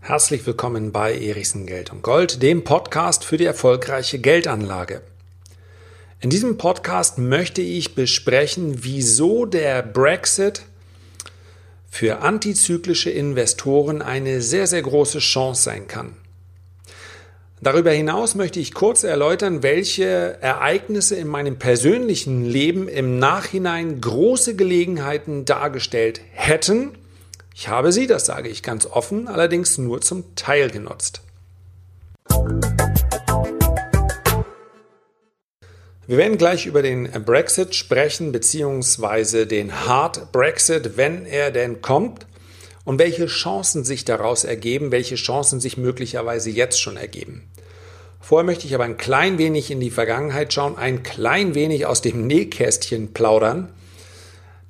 Herzlich willkommen bei Erichsen Geld und Gold, dem Podcast für die erfolgreiche Geldanlage. In diesem Podcast möchte ich besprechen, wieso der Brexit für antizyklische Investoren eine sehr, sehr große Chance sein kann. Darüber hinaus möchte ich kurz erläutern, welche Ereignisse in meinem persönlichen Leben im Nachhinein große Gelegenheiten dargestellt hätten. Ich habe sie, das sage ich ganz offen, allerdings nur zum Teil genutzt. Wir werden gleich über den Brexit sprechen, beziehungsweise den Hard Brexit, wenn er denn kommt und welche Chancen sich daraus ergeben, welche Chancen sich möglicherweise jetzt schon ergeben. Vorher möchte ich aber ein klein wenig in die Vergangenheit schauen, ein klein wenig aus dem Nähkästchen plaudern.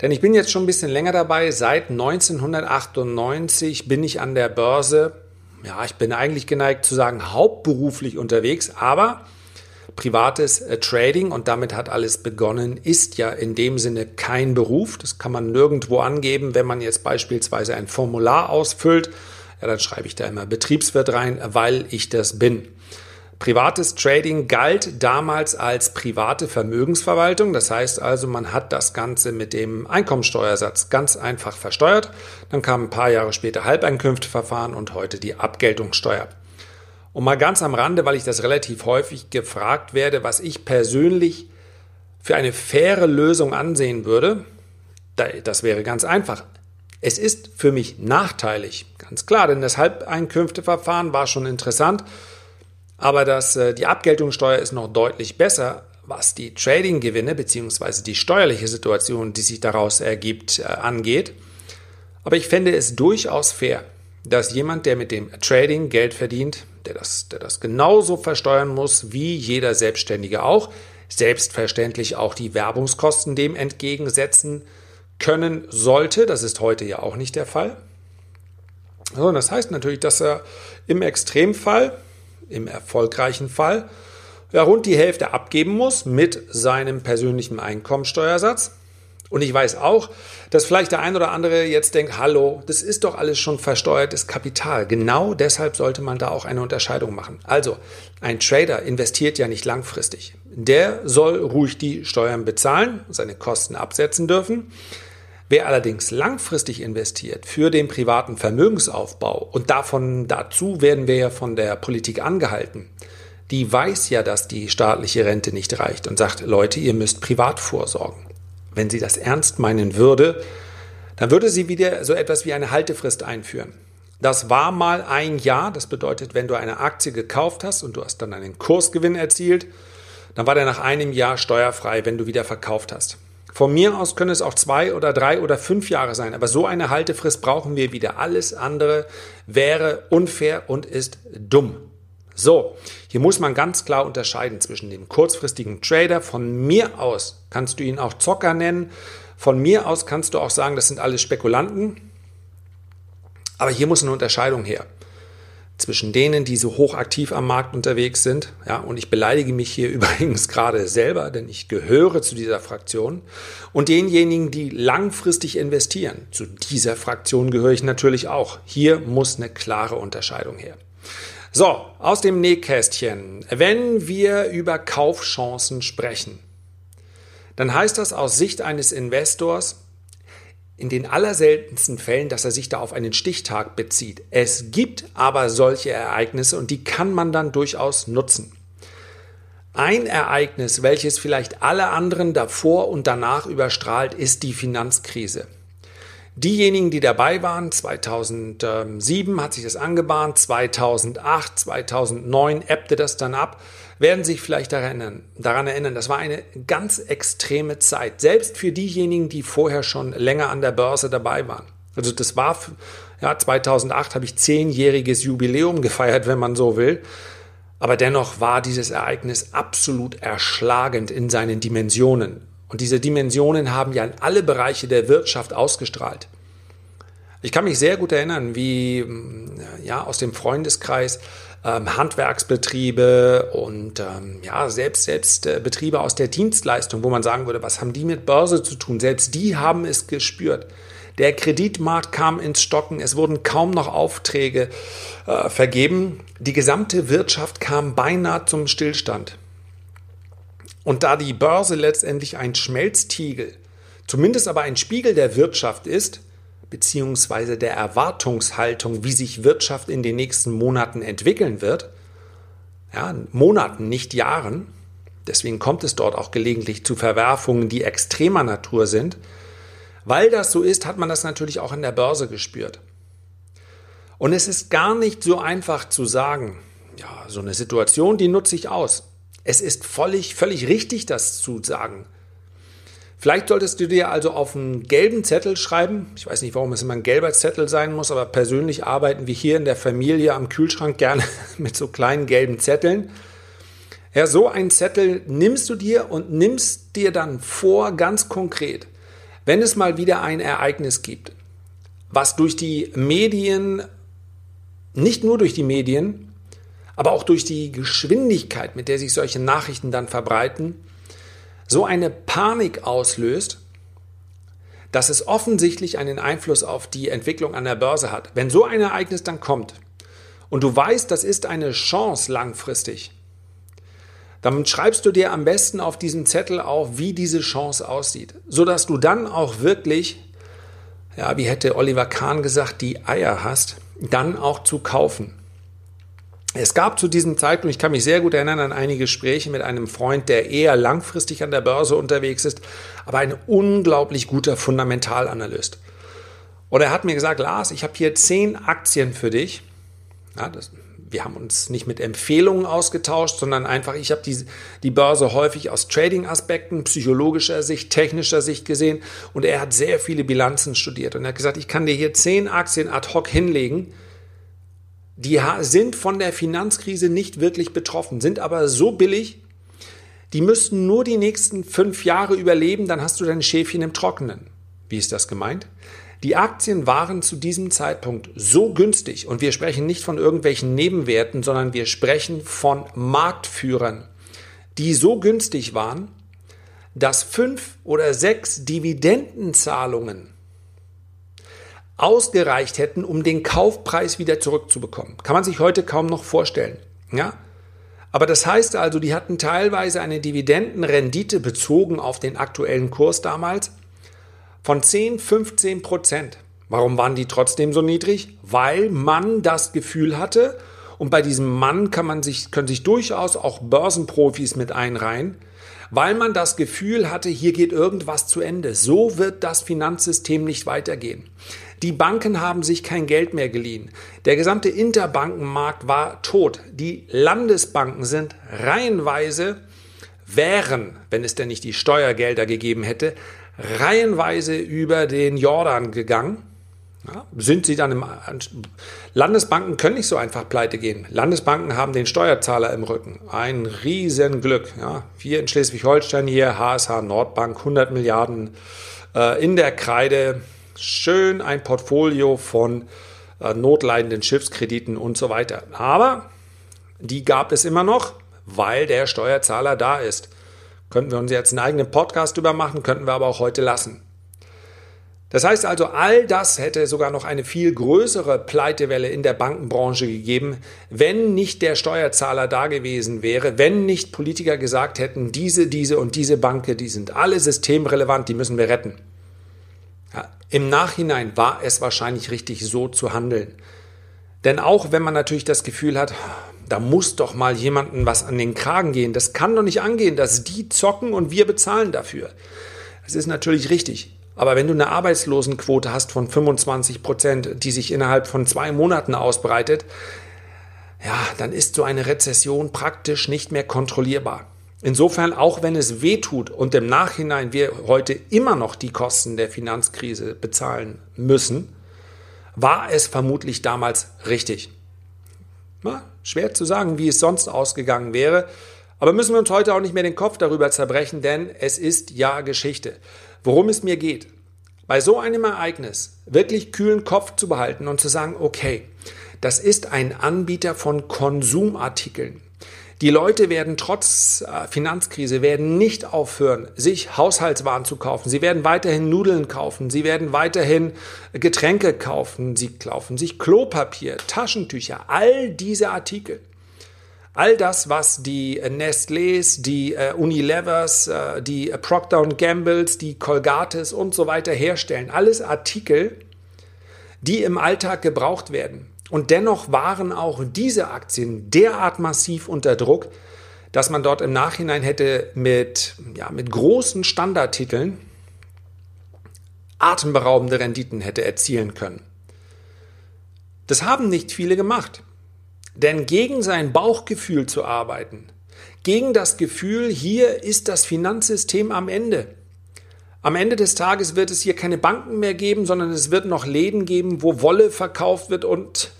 Denn ich bin jetzt schon ein bisschen länger dabei. Seit 1998 bin ich an der Börse. Ja, ich bin eigentlich geneigt zu sagen, hauptberuflich unterwegs, aber privates äh, Trading und damit hat alles begonnen, ist ja in dem Sinne kein Beruf. Das kann man nirgendwo angeben. Wenn man jetzt beispielsweise ein Formular ausfüllt, ja, dann schreibe ich da immer Betriebswirt rein, weil ich das bin. Privates Trading galt damals als private Vermögensverwaltung. Das heißt also, man hat das Ganze mit dem Einkommensteuersatz ganz einfach versteuert. Dann kam ein paar Jahre später Halbeinkünfteverfahren und heute die Abgeltungssteuer. Und mal ganz am Rande, weil ich das relativ häufig gefragt werde, was ich persönlich für eine faire Lösung ansehen würde, das wäre ganz einfach. Es ist für mich nachteilig, ganz klar, denn das Halbeinkünfteverfahren war schon interessant. Aber das, äh, die Abgeltungssteuer ist noch deutlich besser, was die Trading-Gewinne bzw. die steuerliche Situation, die sich daraus ergibt, äh, angeht. Aber ich fände es durchaus fair, dass jemand, der mit dem Trading Geld verdient, der das, der das genauso versteuern muss wie jeder Selbstständige auch, selbstverständlich auch die Werbungskosten dem entgegensetzen können sollte. Das ist heute ja auch nicht der Fall. Also das heißt natürlich, dass er im Extremfall im erfolgreichen Fall ja, rund die Hälfte abgeben muss mit seinem persönlichen Einkommensteuersatz. Und ich weiß auch, dass vielleicht der ein oder andere jetzt denkt, hallo, das ist doch alles schon versteuertes Kapital. Genau deshalb sollte man da auch eine Unterscheidung machen. Also, ein Trader investiert ja nicht langfristig. Der soll ruhig die Steuern bezahlen, seine Kosten absetzen dürfen. Wer allerdings langfristig investiert für den privaten Vermögensaufbau und davon dazu werden wir ja von der Politik angehalten, die weiß ja, dass die staatliche Rente nicht reicht und sagt, Leute, ihr müsst privat vorsorgen. Wenn sie das ernst meinen würde, dann würde sie wieder so etwas wie eine Haltefrist einführen. Das war mal ein Jahr, das bedeutet, wenn du eine Aktie gekauft hast und du hast dann einen Kursgewinn erzielt, dann war der nach einem Jahr steuerfrei, wenn du wieder verkauft hast. Von mir aus können es auch zwei oder drei oder fünf Jahre sein, aber so eine Haltefrist brauchen wir wieder. Alles andere wäre unfair und ist dumm. So, hier muss man ganz klar unterscheiden zwischen dem kurzfristigen Trader. Von mir aus kannst du ihn auch Zocker nennen. Von mir aus kannst du auch sagen, das sind alles Spekulanten. Aber hier muss eine Unterscheidung her zwischen denen, die so hochaktiv am Markt unterwegs sind. Ja, und ich beleidige mich hier übrigens gerade selber, denn ich gehöre zu dieser Fraktion. Und denjenigen, die langfristig investieren. Zu dieser Fraktion gehöre ich natürlich auch. Hier muss eine klare Unterscheidung her. So, aus dem Nähkästchen. Wenn wir über Kaufchancen sprechen, dann heißt das aus Sicht eines Investors, in den allerseltensten Fällen, dass er sich da auf einen Stichtag bezieht. Es gibt aber solche Ereignisse und die kann man dann durchaus nutzen. Ein Ereignis, welches vielleicht alle anderen davor und danach überstrahlt, ist die Finanzkrise. Diejenigen, die dabei waren, 2007 hat sich das angebahnt, 2008, 2009 ebbte das dann ab werden sich vielleicht daran erinnern, daran erinnern, das war eine ganz extreme Zeit, selbst für diejenigen, die vorher schon länger an der Börse dabei waren. Also das war, ja, 2008 habe ich zehnjähriges Jubiläum gefeiert, wenn man so will. Aber dennoch war dieses Ereignis absolut erschlagend in seinen Dimensionen. Und diese Dimensionen haben ja in alle Bereiche der Wirtschaft ausgestrahlt. Ich kann mich sehr gut erinnern, wie ja, aus dem Freundeskreis ähm, Handwerksbetriebe und ähm, ja, selbst, selbst äh, Betriebe aus der Dienstleistung, wo man sagen würde, was haben die mit Börse zu tun? Selbst die haben es gespürt. Der Kreditmarkt kam ins Stocken, es wurden kaum noch Aufträge äh, vergeben. Die gesamte Wirtschaft kam beinahe zum Stillstand. Und da die Börse letztendlich ein Schmelztiegel, zumindest aber ein Spiegel der Wirtschaft ist, beziehungsweise der Erwartungshaltung, wie sich Wirtschaft in den nächsten Monaten entwickeln wird, ja, Monaten, nicht Jahren, deswegen kommt es dort auch gelegentlich zu Verwerfungen, die extremer Natur sind, weil das so ist, hat man das natürlich auch in der Börse gespürt. Und es ist gar nicht so einfach zu sagen, ja, so eine Situation, die nutze ich aus. Es ist völlig, völlig richtig, das zu sagen. Vielleicht solltest du dir also auf einen gelben Zettel schreiben. Ich weiß nicht, warum es immer ein gelber Zettel sein muss, aber persönlich arbeiten wir hier in der Familie am Kühlschrank gerne mit so kleinen gelben Zetteln. Ja, so einen Zettel nimmst du dir und nimmst dir dann vor, ganz konkret, wenn es mal wieder ein Ereignis gibt, was durch die Medien, nicht nur durch die Medien, aber auch durch die Geschwindigkeit, mit der sich solche Nachrichten dann verbreiten, so eine Panik auslöst, dass es offensichtlich einen Einfluss auf die Entwicklung an der Börse hat. Wenn so ein Ereignis dann kommt und du weißt, das ist eine Chance langfristig, dann schreibst du dir am besten auf diesen Zettel auf, wie diese Chance aussieht, sodass du dann auch wirklich, ja, wie hätte Oliver Kahn gesagt, die Eier hast, dann auch zu kaufen. Es gab zu diesem Zeitpunkt, ich kann mich sehr gut erinnern an einige Gespräche mit einem Freund, der eher langfristig an der Börse unterwegs ist, aber ein unglaublich guter Fundamentalanalyst. Und er hat mir gesagt, Lars, ich habe hier zehn Aktien für dich. Ja, das, wir haben uns nicht mit Empfehlungen ausgetauscht, sondern einfach, ich habe die, die Börse häufig aus Trading-Aspekten, psychologischer Sicht, technischer Sicht gesehen und er hat sehr viele Bilanzen studiert und er hat gesagt, ich kann dir hier zehn Aktien ad hoc hinlegen, die sind von der Finanzkrise nicht wirklich betroffen, sind aber so billig, die müssten nur die nächsten fünf Jahre überleben, dann hast du dein Schäfchen im Trockenen. Wie ist das gemeint? Die Aktien waren zu diesem Zeitpunkt so günstig und wir sprechen nicht von irgendwelchen Nebenwerten, sondern wir sprechen von Marktführern, die so günstig waren, dass fünf oder sechs Dividendenzahlungen ausgereicht hätten, um den Kaufpreis wieder zurückzubekommen. Kann man sich heute kaum noch vorstellen. Ja? Aber das heißt also, die hatten teilweise eine Dividendenrendite bezogen auf den aktuellen Kurs damals von 10, 15 Prozent. Warum waren die trotzdem so niedrig? Weil man das Gefühl hatte, und bei diesem Mann kann man sich, können sich durchaus auch Börsenprofis mit einreihen, weil man das Gefühl hatte, hier geht irgendwas zu Ende. So wird das Finanzsystem nicht weitergehen. Die Banken haben sich kein Geld mehr geliehen. Der gesamte Interbankenmarkt war tot. Die Landesbanken sind reihenweise, wären, wenn es denn nicht die Steuergelder gegeben hätte, reihenweise über den Jordan gegangen. Ja, sind sie dann im Landesbanken können nicht so einfach pleite gehen. Landesbanken haben den Steuerzahler im Rücken. Ein Riesenglück. Ja, wir in Schleswig-Holstein hier, HSH Nordbank, 100 Milliarden äh, in der Kreide schön ein Portfolio von äh, notleidenden Schiffskrediten und so weiter. Aber die gab es immer noch, weil der Steuerzahler da ist. Könnten wir uns jetzt einen eigenen Podcast über machen, könnten wir aber auch heute lassen. Das heißt also, all das hätte sogar noch eine viel größere Pleitewelle in der Bankenbranche gegeben, wenn nicht der Steuerzahler da gewesen wäre, wenn nicht Politiker gesagt hätten, diese, diese und diese Banken, die sind alle systemrelevant, die müssen wir retten. Im Nachhinein war es wahrscheinlich richtig, so zu handeln. Denn auch wenn man natürlich das Gefühl hat, da muss doch mal jemandem was an den Kragen gehen, das kann doch nicht angehen, dass die zocken und wir bezahlen dafür. Das ist natürlich richtig. Aber wenn du eine Arbeitslosenquote hast von 25 Prozent, die sich innerhalb von zwei Monaten ausbreitet, ja, dann ist so eine Rezession praktisch nicht mehr kontrollierbar. Insofern, auch wenn es weh tut und im Nachhinein wir heute immer noch die Kosten der Finanzkrise bezahlen müssen, war es vermutlich damals richtig. Na, schwer zu sagen, wie es sonst ausgegangen wäre, aber müssen wir uns heute auch nicht mehr den Kopf darüber zerbrechen, denn es ist ja Geschichte. Worum es mir geht, bei so einem Ereignis wirklich kühlen Kopf zu behalten und zu sagen, okay, das ist ein Anbieter von Konsumartikeln Die Leute werden trotz äh, Finanzkrise werden nicht aufhören, sich Haushaltswaren zu kaufen. Sie werden weiterhin Nudeln kaufen. Sie werden weiterhin Getränke kaufen. Sie kaufen sich Klopapier, Taschentücher, all diese Artikel. All das, was die Nestlés, die äh, Unilevers, äh, die Procter Gambles, die Colgates und so weiter herstellen, alles Artikel, die im Alltag gebraucht werden. Und dennoch waren auch diese Aktien derart massiv unter Druck, dass man dort im Nachhinein hätte mit, ja, mit großen Standardtiteln atemberaubende Renditen hätte erzielen können. Das haben nicht viele gemacht. Denn gegen sein Bauchgefühl zu arbeiten, gegen das Gefühl, hier ist das Finanzsystem am Ende, am Ende des Tages wird es hier keine Banken mehr geben, sondern es wird noch Läden geben, wo Wolle verkauft wird und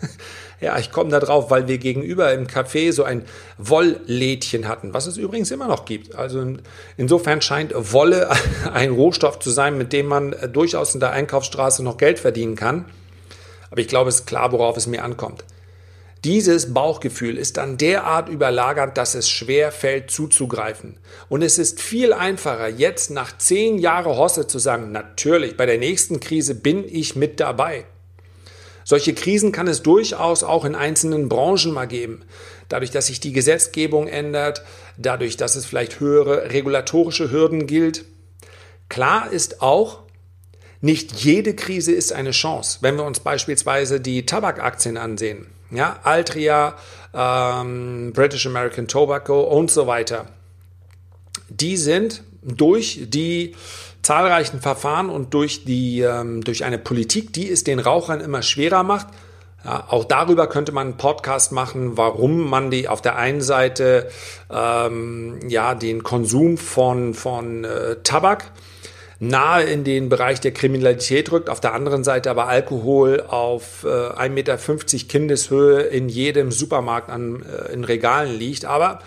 ja, ich komme da drauf, weil wir gegenüber im Café so ein Wolllädchen hatten, was es übrigens immer noch gibt. Also insofern scheint Wolle ein Rohstoff zu sein, mit dem man durchaus in der Einkaufsstraße noch Geld verdienen kann. Aber ich glaube, es ist klar, worauf es mir ankommt. Dieses Bauchgefühl ist dann derart überlagert, dass es schwer fällt zuzugreifen. Und es ist viel einfacher, jetzt nach zehn Jahren Hosse zu sagen, natürlich, bei der nächsten Krise bin ich mit dabei. Solche Krisen kann es durchaus auch in einzelnen Branchen mal geben. Dadurch, dass sich die Gesetzgebung ändert, dadurch, dass es vielleicht höhere regulatorische Hürden gilt. Klar ist auch, nicht jede Krise ist eine Chance. Wenn wir uns beispielsweise die Tabakaktien ansehen, ja, Altria, ähm, British American Tobacco und so weiter. Die sind durch die zahlreichen Verfahren und durch, die, ähm, durch eine Politik, die es den Rauchern immer schwerer macht, ja, auch darüber könnte man einen Podcast machen, warum man die auf der einen Seite ähm, ja den Konsum von, von äh, Tabak nahe in den Bereich der Kriminalität rückt, auf der anderen Seite aber Alkohol auf äh, 1,50 Meter Kindeshöhe in jedem Supermarkt an, äh, in Regalen liegt. Aber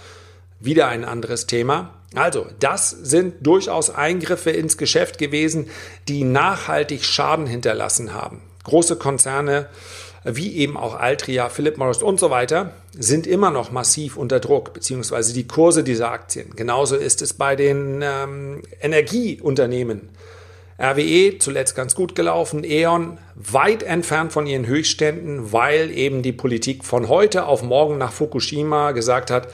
wieder ein anderes Thema. Also, das sind durchaus Eingriffe ins Geschäft gewesen, die nachhaltig Schaden hinterlassen haben. Große Konzerne wie eben auch Altria, Philip Morris und so weiter, sind immer noch massiv unter Druck, beziehungsweise die Kurse dieser Aktien. Genauso ist es bei den ähm, Energieunternehmen. RWE zuletzt ganz gut gelaufen, E.ON weit entfernt von ihren Höchstständen, weil eben die Politik von heute auf morgen nach Fukushima gesagt hat,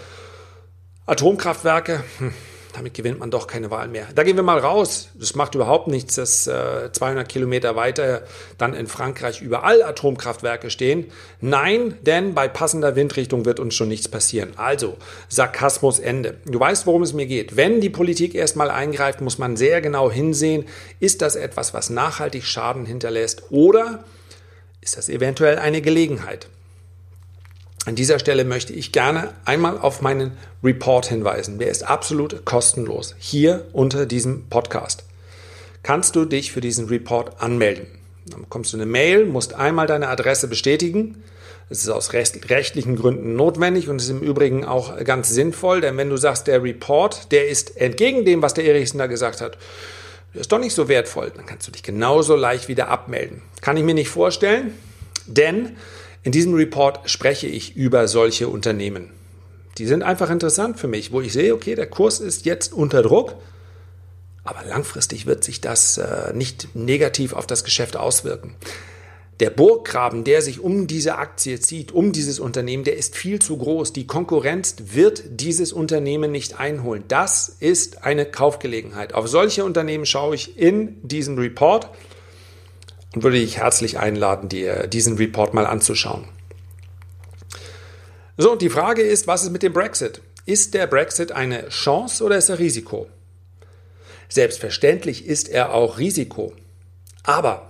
Atomkraftwerke, hm, damit gewinnt man doch keine Wahl mehr. Da gehen wir mal raus. Das macht überhaupt nichts, dass äh, 200 Kilometer weiter dann in Frankreich überall Atomkraftwerke stehen. Nein, denn bei passender Windrichtung wird uns schon nichts passieren. Also, Sarkasmus Ende. Du weißt, worum es mir geht. Wenn die Politik erstmal eingreift, muss man sehr genau hinsehen, ist das etwas, was nachhaltig Schaden hinterlässt oder ist das eventuell eine Gelegenheit? An dieser Stelle möchte ich gerne einmal auf meinen Report hinweisen. Der ist absolut kostenlos. Hier unter diesem Podcast kannst du dich für diesen Report anmelden. Dann bekommst du eine Mail, musst einmal deine Adresse bestätigen. Das ist aus rechtlichen Gründen notwendig und ist im Übrigen auch ganz sinnvoll, denn wenn du sagst, der Report, der ist entgegen dem, was der Erichsen da gesagt hat, ist doch nicht so wertvoll, dann kannst du dich genauso leicht wieder abmelden. Kann ich mir nicht vorstellen, denn in diesem Report spreche ich über solche Unternehmen. Die sind einfach interessant für mich, wo ich sehe, okay, der Kurs ist jetzt unter Druck, aber langfristig wird sich das äh, nicht negativ auf das Geschäft auswirken. Der Burggraben, der sich um diese Aktie zieht, um dieses Unternehmen, der ist viel zu groß. Die Konkurrenz wird dieses Unternehmen nicht einholen. Das ist eine Kaufgelegenheit. Auf solche Unternehmen schaue ich in diesem Report und würde dich herzlich einladen, dir diesen Report mal anzuschauen. So, und die Frage ist, was ist mit dem Brexit? Ist der Brexit eine Chance oder ist er Risiko? Selbstverständlich ist er auch Risiko. Aber,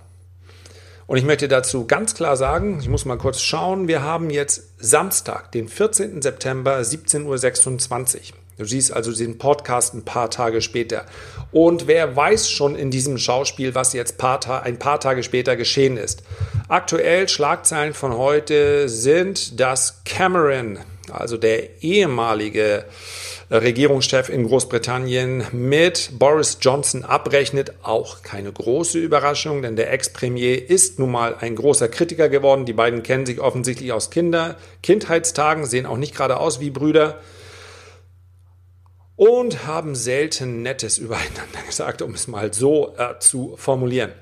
und ich möchte dazu ganz klar sagen, ich muss mal kurz schauen, wir haben jetzt Samstag, den 14. September, 17.26 Uhr. Du siehst also den Podcast ein paar Tage später. Und wer weiß schon in diesem Schauspiel, was jetzt ein paar Tage später geschehen ist. Aktuell Schlagzeilen von heute sind, dass Cameron, also der ehemalige Regierungschef in Großbritannien mit Boris Johnson abrechnet. Auch keine große Überraschung, denn der Ex-Premier ist nun mal ein großer Kritiker geworden. Die beiden kennen sich offensichtlich aus Kinder, Kindheitstagen, sehen auch nicht gerade aus wie Brüder und haben selten Nettes übereinander gesagt, um es mal so äh, zu formulieren.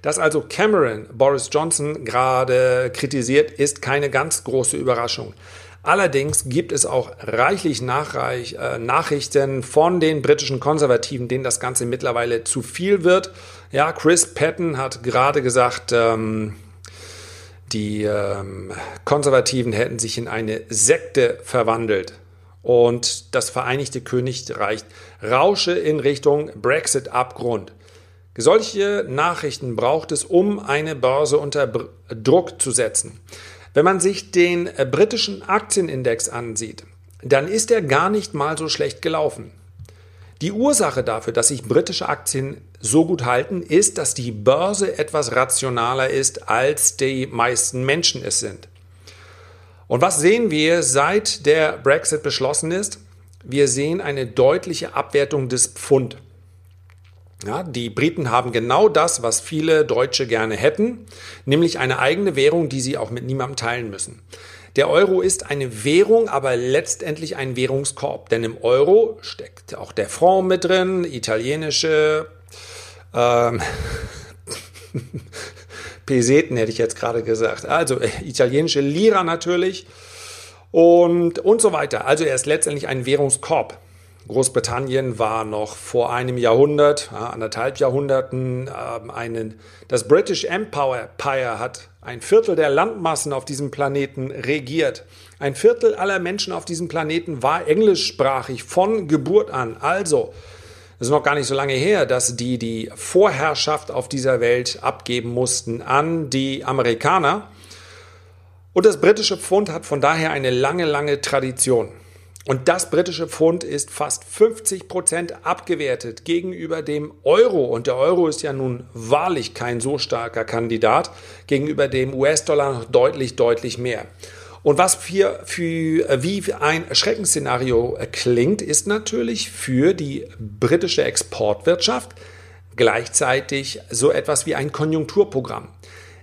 Dass also Cameron Boris Johnson gerade kritisiert, ist keine ganz große Überraschung. Allerdings gibt es auch reichlich Nachreich, äh, Nachrichten von den britischen Konservativen, denen das Ganze mittlerweile zu viel wird. Ja, Chris Patton hat gerade gesagt, ähm, die ähm, Konservativen hätten sich in eine Sekte verwandelt und das Vereinigte Königreich rausche in Richtung Brexit-Abgrund. Solche Nachrichten braucht es, um eine Börse unter Druck zu setzen. Wenn man sich den britischen Aktienindex ansieht, dann ist er gar nicht mal so schlecht gelaufen. Die Ursache dafür, dass sich britische Aktien so gut halten, ist, dass die Börse etwas rationaler ist, als die meisten Menschen es sind. Und was sehen wir, seit der Brexit beschlossen ist? Wir sehen eine deutliche Abwertung des Pfund. Ja, die Briten haben genau das, was viele Deutsche gerne hätten, nämlich eine eigene Währung, die sie auch mit niemandem teilen müssen. Der Euro ist eine Währung, aber letztendlich ein Währungskorb, denn im Euro steckt auch der Franc mit drin, italienische ähm, Peseten hätte ich jetzt gerade gesagt, also äh, italienische Lira natürlich und, und so weiter. Also er ist letztendlich ein Währungskorb. Großbritannien war noch vor einem Jahrhundert, anderthalb Jahrhunderten, ähm, einen, das British Empire hat ein Viertel der Landmassen auf diesem Planeten regiert. Ein Viertel aller Menschen auf diesem Planeten war englischsprachig von Geburt an. Also, es ist noch gar nicht so lange her, dass die die Vorherrschaft auf dieser Welt abgeben mussten an die Amerikaner. Und das britische Pfund hat von daher eine lange, lange Tradition. Und das britische Pfund ist fast 50 Prozent abgewertet gegenüber dem Euro. Und der Euro ist ja nun wahrlich kein so starker Kandidat gegenüber dem US-Dollar noch deutlich, deutlich mehr. Und was für, für, wie ein Schreckensszenario klingt, ist natürlich für die britische Exportwirtschaft gleichzeitig so etwas wie ein Konjunkturprogramm.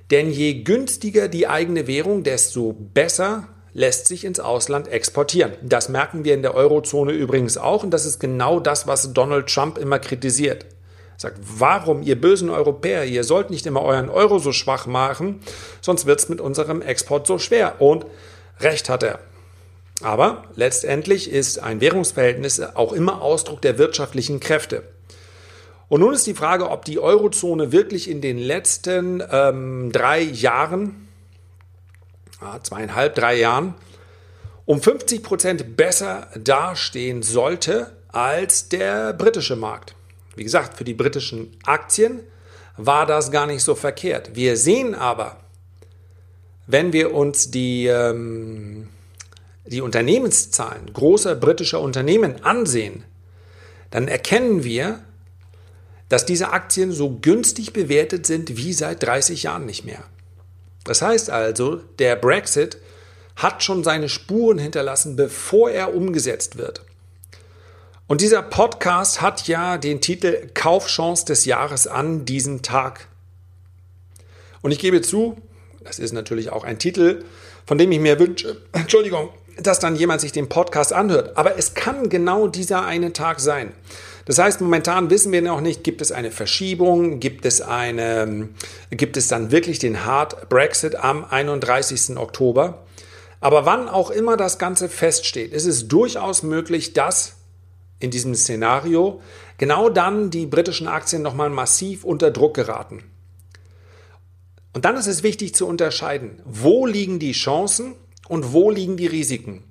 Denn je günstiger die eigene Währung, desto besser lässt sich ins Ausland exportieren. Das merken wir in der Eurozone übrigens auch und das ist genau das, was Donald Trump immer kritisiert. Sagt, warum ihr bösen Europäer, ihr sollt nicht immer euren Euro so schwach machen, sonst wird es mit unserem Export so schwer. Und recht hat er. Aber letztendlich ist ein Währungsverhältnis auch immer Ausdruck der wirtschaftlichen Kräfte. Und nun ist die Frage, ob die Eurozone wirklich in den letzten ähm, drei Jahren zweieinhalb, drei Jahren um 50 Prozent besser dastehen sollte als der britische Markt. Wie gesagt, für die britischen Aktien war das gar nicht so verkehrt. Wir sehen aber, wenn wir uns die, ähm, die Unternehmenszahlen großer britischer Unternehmen ansehen, dann erkennen wir, dass diese Aktien so günstig bewertet sind wie seit 30 Jahren nicht mehr. Das heißt also, der Brexit hat schon seine Spuren hinterlassen, bevor er umgesetzt wird. Und dieser Podcast hat ja den Titel Kaufchance des Jahres an diesem Tag. Und ich gebe zu, das ist natürlich auch ein Titel, von dem ich mir wünsche, Entschuldigung, dass dann jemand sich den Podcast anhört. Aber es kann genau dieser eine Tag sein. Das heißt, momentan wissen wir noch nicht, gibt es eine Verschiebung, gibt es, eine, gibt es dann wirklich den Hard Brexit am 31. Oktober. Aber wann auch immer das Ganze feststeht, ist es durchaus möglich, dass in diesem Szenario genau dann die britischen Aktien nochmal massiv unter Druck geraten. Und dann ist es wichtig zu unterscheiden, wo liegen die Chancen und wo liegen die Risiken.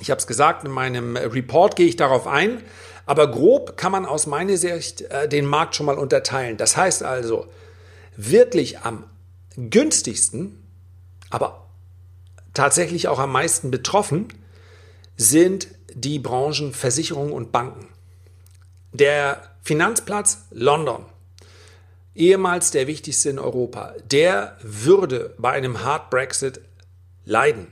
Ich habe es gesagt, in meinem Report gehe ich darauf ein, aber grob kann man aus meiner Sicht äh, den Markt schon mal unterteilen. Das heißt also, wirklich am günstigsten, aber tatsächlich auch am meisten betroffen sind die Branchen Versicherungen und Banken. Der Finanzplatz London, ehemals der wichtigste in Europa, der würde bei einem Hard Brexit leiden.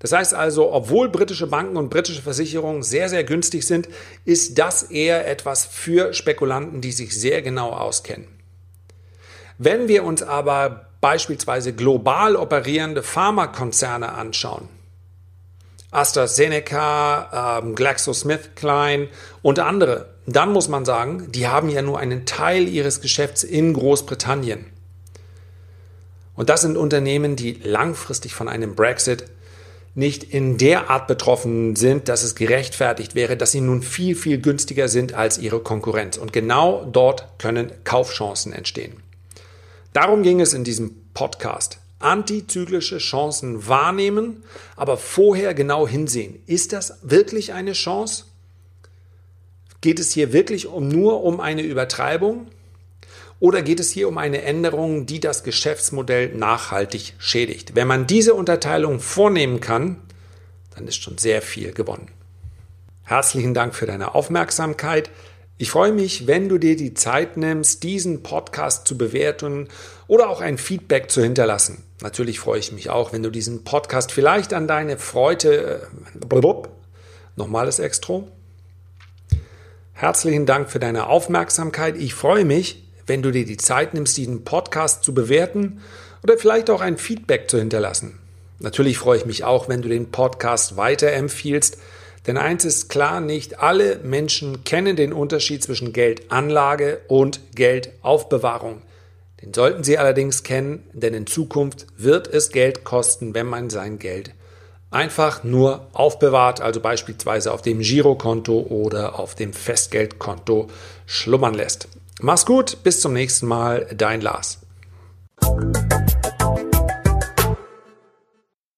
Das heißt also, obwohl britische Banken und britische Versicherungen sehr, sehr günstig sind, ist das eher etwas für Spekulanten, die sich sehr genau auskennen. Wenn wir uns aber beispielsweise global operierende Pharmakonzerne anschauen, AstraZeneca, ähm, GlaxoSmithKline und andere, dann muss man sagen, die haben ja nur einen Teil ihres Geschäfts in Großbritannien. Und das sind Unternehmen, die langfristig von einem Brexit nicht in der Art betroffen sind, dass es gerechtfertigt wäre, dass sie nun viel, viel günstiger sind als ihre Konkurrenz. Und genau dort können Kaufchancen entstehen. Darum ging es in diesem Podcast antizyklische Chancen wahrnehmen, aber vorher genau hinsehen. Ist das wirklich eine Chance? Geht es hier wirklich um, nur um eine Übertreibung? Oder geht es hier um eine Änderung, die das Geschäftsmodell nachhaltig schädigt? Wenn man diese Unterteilung vornehmen kann, dann ist schon sehr viel gewonnen. Herzlichen Dank für deine Aufmerksamkeit. Ich freue mich, wenn du dir die Zeit nimmst, diesen Podcast zu bewerten oder auch ein Feedback zu hinterlassen. Natürlich freue ich mich auch, wenn du diesen Podcast vielleicht an deine Freude, äh, nochmal das Extro. Herzlichen Dank für deine Aufmerksamkeit. Ich freue mich, wenn du dir die Zeit nimmst, diesen Podcast zu bewerten oder vielleicht auch ein Feedback zu hinterlassen. Natürlich freue ich mich auch, wenn du den Podcast weiterempfiehlst denn eins ist klar, nicht alle Menschen kennen den Unterschied zwischen Geldanlage und Geldaufbewahrung. Den sollten sie allerdings kennen, denn in Zukunft wird es Geld kosten, wenn man sein Geld einfach nur aufbewahrt, also beispielsweise auf dem Girokonto oder auf dem Festgeldkonto schlummern lässt. Mach's gut, bis zum nächsten Mal, dein Lars.